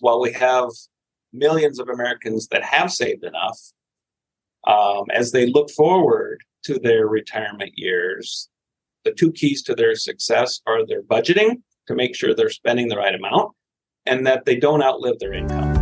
while we have millions of Americans that have saved enough, um, as they look forward to their retirement years, the two keys to their success are their budgeting to make sure they're spending the right amount and that they don't outlive their income.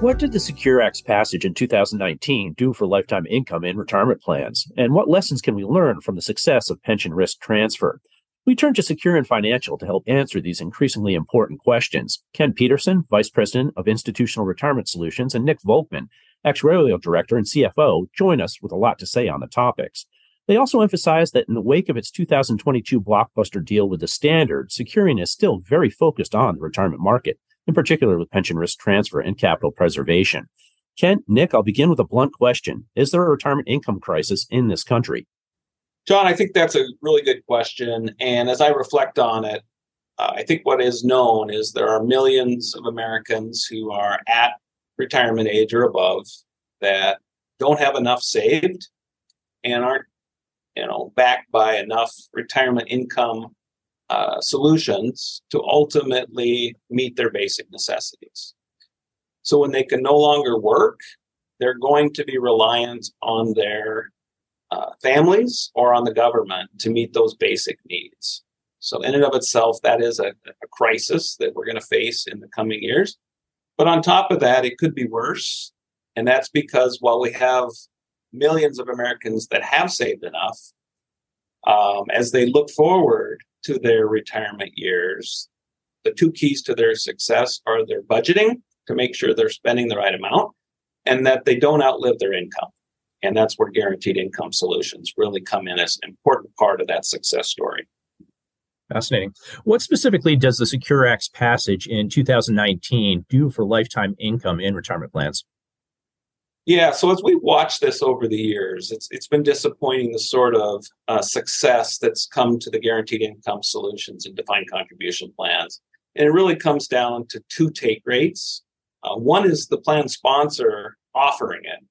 What did the Secure Act's passage in 2019 do for lifetime income in retirement plans? And what lessons can we learn from the success of pension risk transfer? We turn to Securian Financial to help answer these increasingly important questions. Kent Peterson, Vice President of Institutional Retirement Solutions, and Nick Volkmann, Actuarial Director and CFO, join us with a lot to say on the topics. They also emphasize that in the wake of its 2022 blockbuster deal with the Standard, Securian is still very focused on the retirement market, in particular with pension risk transfer and capital preservation. Kent, Nick, I'll begin with a blunt question. Is there a retirement income crisis in this country? John, I think that's a really good question. And as I reflect on it, uh, I think what is known is there are millions of Americans who are at retirement age or above that don't have enough saved and aren't, you know, backed by enough retirement income uh, solutions to ultimately meet their basic necessities. So when they can no longer work, they're going to be reliant on their uh, families or on the government to meet those basic needs. So, in and of itself, that is a, a crisis that we're going to face in the coming years. But on top of that, it could be worse. And that's because while we have millions of Americans that have saved enough, um, as they look forward to their retirement years, the two keys to their success are their budgeting to make sure they're spending the right amount and that they don't outlive their income. And that's where guaranteed income solutions really come in as an important part of that success story. Fascinating. What specifically does the Secure Act's passage in 2019 do for lifetime income in retirement plans? Yeah, so as we watch this over the years, it's it's been disappointing the sort of uh, success that's come to the guaranteed income solutions and defined contribution plans, and it really comes down to two take rates. Uh, one is the plan sponsor offering it,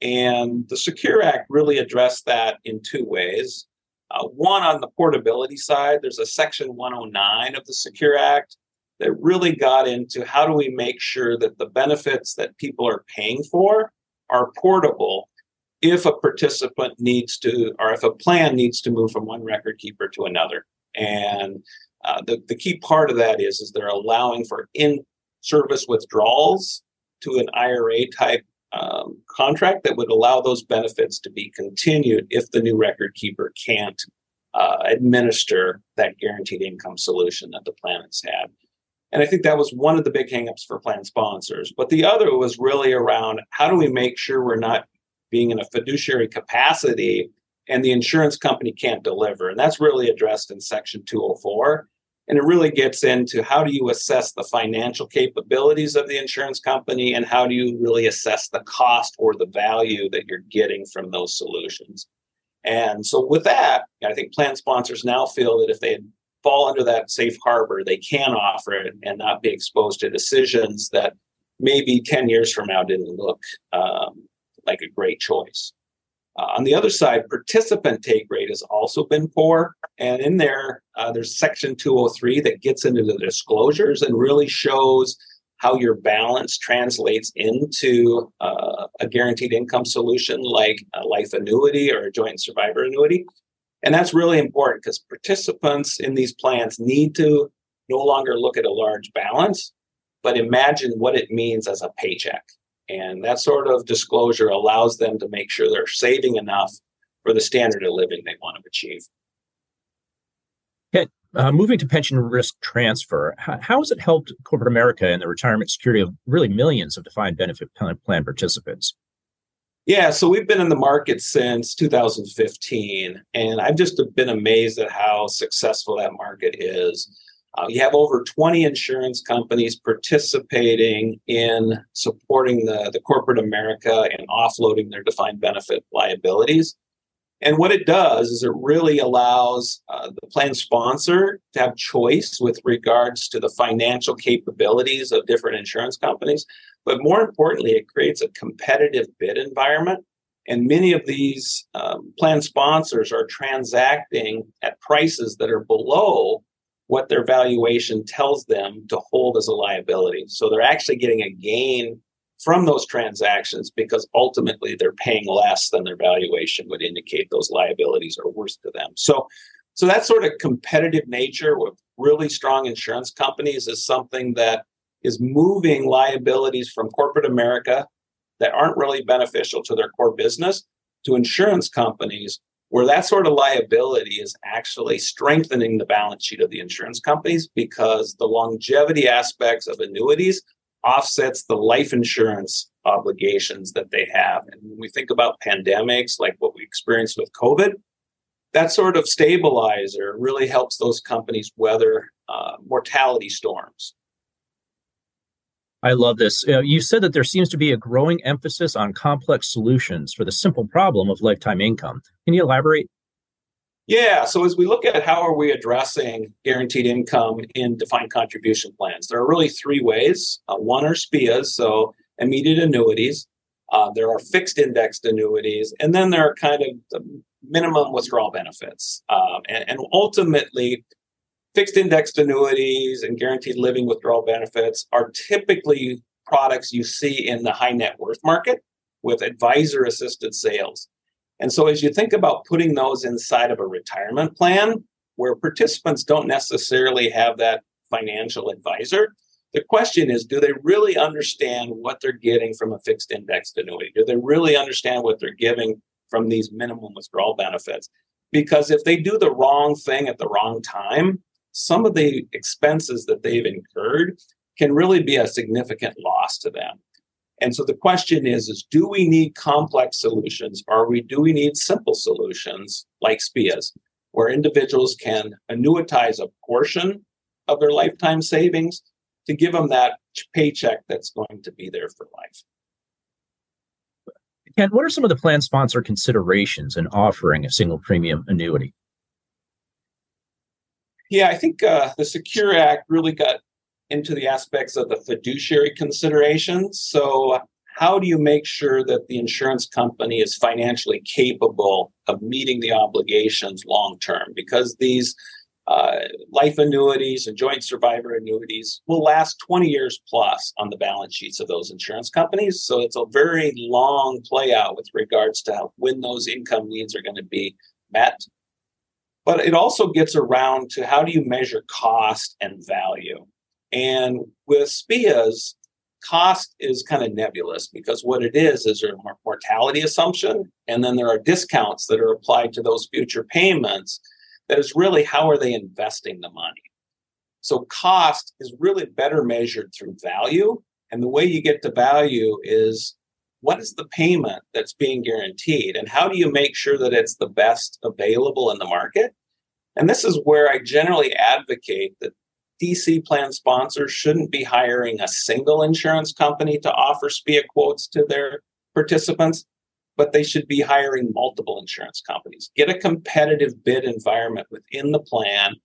and the Secure Act really addressed that in two ways. Uh, one on the portability side, there's a Section 109 of the Secure Act that really got into how do we make sure that the benefits that people are paying for are portable if a participant needs to, or if a plan needs to move from one record keeper to another. And uh, the, the key part of that is, is they're allowing for in service withdrawals to an IRA type um, contract that would allow those benefits to be continued if the new record keeper can't uh, administer that guaranteed income solution that the plan has had. And I think that was one of the big hangups for plan sponsors. But the other was really around how do we make sure we're not being in a fiduciary capacity and the insurance company can't deliver? And that's really addressed in Section 204. And it really gets into how do you assess the financial capabilities of the insurance company and how do you really assess the cost or the value that you're getting from those solutions. And so, with that, I think plan sponsors now feel that if they fall under that safe harbor, they can offer it and not be exposed to decisions that maybe 10 years from now didn't look um, like a great choice. Uh, on the other side, participant take rate has also been poor. And in there, uh, there's section 203 that gets into the disclosures and really shows how your balance translates into uh, a guaranteed income solution like a life annuity or a joint survivor annuity. And that's really important because participants in these plans need to no longer look at a large balance, but imagine what it means as a paycheck. And that sort of disclosure allows them to make sure they're saving enough for the standard of living they want to achieve. Okay. Uh, moving to pension risk transfer, how, how, has it helped corporate America and the retirement security of really millions of defined benefit plan participants? Yeah, so we've been in the market since 2015, and I've just been amazed at how successful that market is. Uh, you have over 20 insurance companies participating in supporting the, the corporate America and offloading their defined benefit liabilities. And what it does is it really allows uh, the plan sponsor to have choice with regards to the financial capabilities of different insurance companies. But more importantly, it creates a competitive bid environment. And many of these um, plan sponsors are transacting at prices that are below what their valuation tells them to hold as a liability. So they're actually getting a gain from those transactions because ultimately they're paying less than their valuation would indicate those liabilities are worth to them. So so that sort of competitive nature with really strong insurance companies is something that is moving liabilities from corporate America that aren't really beneficial to their core business to insurance companies where that sort of liability is actually strengthening the balance sheet of the insurance companies because the longevity aspects of annuities offsets the life insurance obligations that they have. And when we think about pandemics like what we experienced with COVID, that sort of stabilizer really helps those companies weather uh, mortality storms. I love this. Uh, you said that there seems to be a growing emphasis on complex solutions for the simple problem of lifetime income. Can you elaborate? Yeah. So as we look at how are we addressing guaranteed income in defined contribution plans, there are really three ways. Uh, one are SPIAs, so immediate annuities. Uh, there are fixed indexed annuities, and then there are kind of minimum withdrawal benefits. Um, and, and ultimately, fixed indexed annuities and guaranteed living withdrawal benefits are typically products you see in the high net worth market with advisor assisted sales. And so, as you think about putting those inside of a retirement plan where participants don't necessarily have that financial advisor, the question is do they really understand what they're getting from a fixed indexed annuity? Do they really understand what they're giving from these minimum withdrawal benefits? Because if they do the wrong thing at the wrong time, some of the expenses that they've incurred can really be a significant loss to them. And so the question is, is do we need complex solutions or we do we need simple solutions like SPIAs, where individuals can annuitize a portion of their lifetime savings to give them that paycheck that's going to be there for life. Kent, what are some of the plan sponsor considerations in offering a single premium annuity? Yeah, I think uh, the Secure Act really got into the aspects of the fiduciary considerations. So, how do you make sure that the insurance company is financially capable of meeting the obligations long term? Because these uh, life annuities and joint survivor annuities will last 20 years plus on the balance sheets of those insurance companies. So it's a very long play out with regards to when those income needs are going to be met. But it also gets around to how do you measure cost and value? And with SPIAs, cost is kind of nebulous because what it is is a mortality assumption, and then there are discounts that are applied to those future payments. That is really how are they investing the money? So cost is really better measured through value. And the way you get to value is what is the payment that's being guaranteed and how do you make sure that it's the best available in the market and this is where i generally advocate that dc plan sponsors shouldn't be hiring a single insurance company to offer spia quotes to their participants but they should be hiring multiple insurance companies. Get a competitive bid environment within the plan.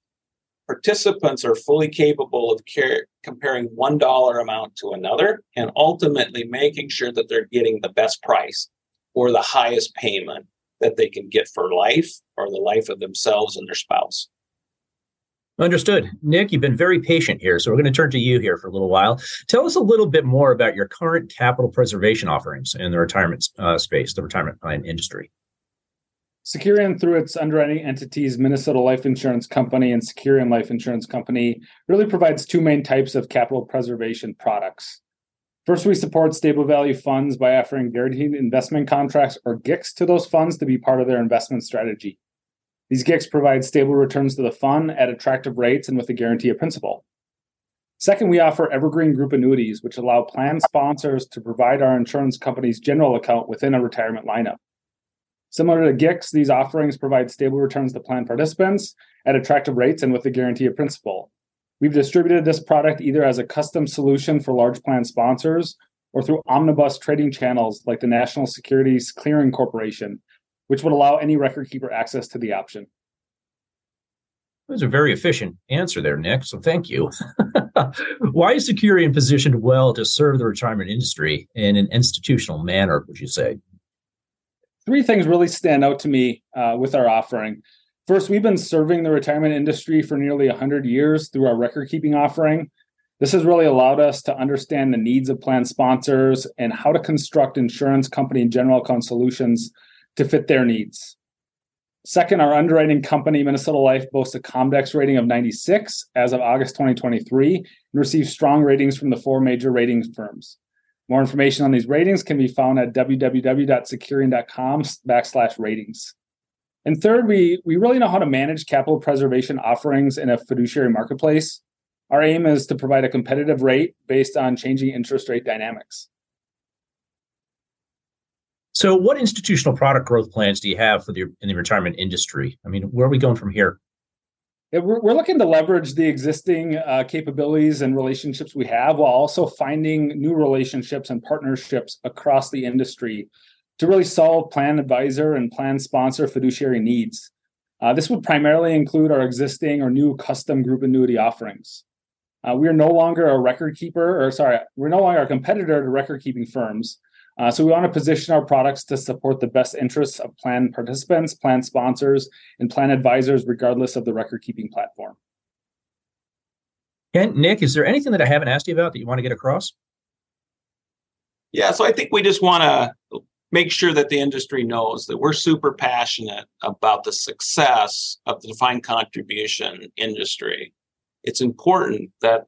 Participants are fully capable of care, comparing one dollar amount to another and ultimately making sure that they're getting the best price or the highest payment that they can get for life or the life of themselves and their spouse. Understood. Nick, you've been very patient here, so we're going to turn to you here for a little while. Tell us a little bit more about your current capital preservation offerings in the retirement uh, space, the retirement plan industry. Securian, through its underwriting entities, Minnesota Life Insurance Company and Securian Life Insurance Company, really provides two main types of capital preservation products. First, we support stable value funds by offering guaranteed investment contracts or GICs to those funds to be part of their investment strategy. These GICs provide stable returns to the fund at attractive rates and with a guarantee of principal. Second, we offer evergreen group annuities, which allow plan sponsors to provide our insurance company's general account within a retirement lineup. Similar to GICs, these offerings provide stable returns to plan participants at attractive rates and with a guarantee of principal. We've distributed this product either as a custom solution for large plan sponsors or through omnibus trading channels like the National Securities Clearing Corporation, which would allow any record keeper access to the option. That was a very efficient answer there, Nick. So thank you. Why is Securian positioned well to serve the retirement industry in an institutional manner, would you say? three things really stand out to me uh, with our offering. First, we've been serving the retirement industry for nearly 100 years through our record keeping offering. This has really allowed us to understand the needs of plan sponsors and how to construct insurance company and general account solutions to fit their needs. Second, our underwriting company, Minnesota Life, boasts a Comdex rating of 96 as of August 2023 and receives strong ratings from the four major ratings firms. More information on these ratings can be found at www.securian.com backslash ratings. And third, we, we really know how to manage capital preservation offerings in a fiduciary marketplace. Our aim is to provide a competitive rate based on changing interest rate dynamics. So, what institutional product growth plans do you have for the in the retirement industry? I mean, where are we going from here? we're, looking to leverage the existing uh, capabilities and relationships we have while also finding new relationships and partnerships across the industry to really solve plan advisor and plan sponsor fiduciary needs. Uh, this would primarily include our existing or new custom group annuity offerings. Uh, we are no longer a record keeper, or sorry, we're no longer a competitor to record keeping firms. Uh, so we want to position our products to support the best interests of plan participants, plan sponsors, and plan advisors, regardless of the record keeping platform. And Nick, is there anything that I haven't asked you about that you want to get across? Yeah, so I think we just want to make sure that the industry knows that we're super passionate about the success of the defined contribution industry. It's important that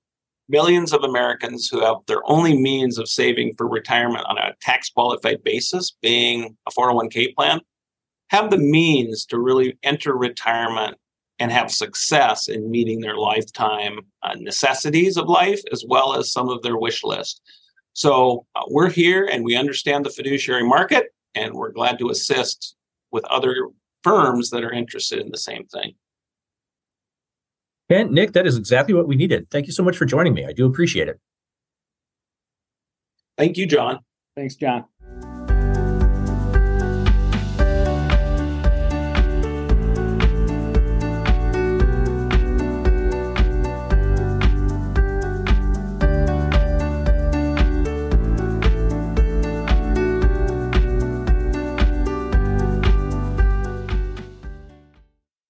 millions of Americans who have their only means of saving for retirement on a tax qualified basis, being a 401k plan, have the means to really enter retirement and have success in meeting their lifetime uh, necessities of life as well as some of their wish list. So uh, we're here and we understand the fiduciary market, and we're glad to assist with other firms that are interested in the same thing. And Nick, that is exactly what we needed. Thank you so much for joining me. I do appreciate it. Thank you, John. Thanks, John.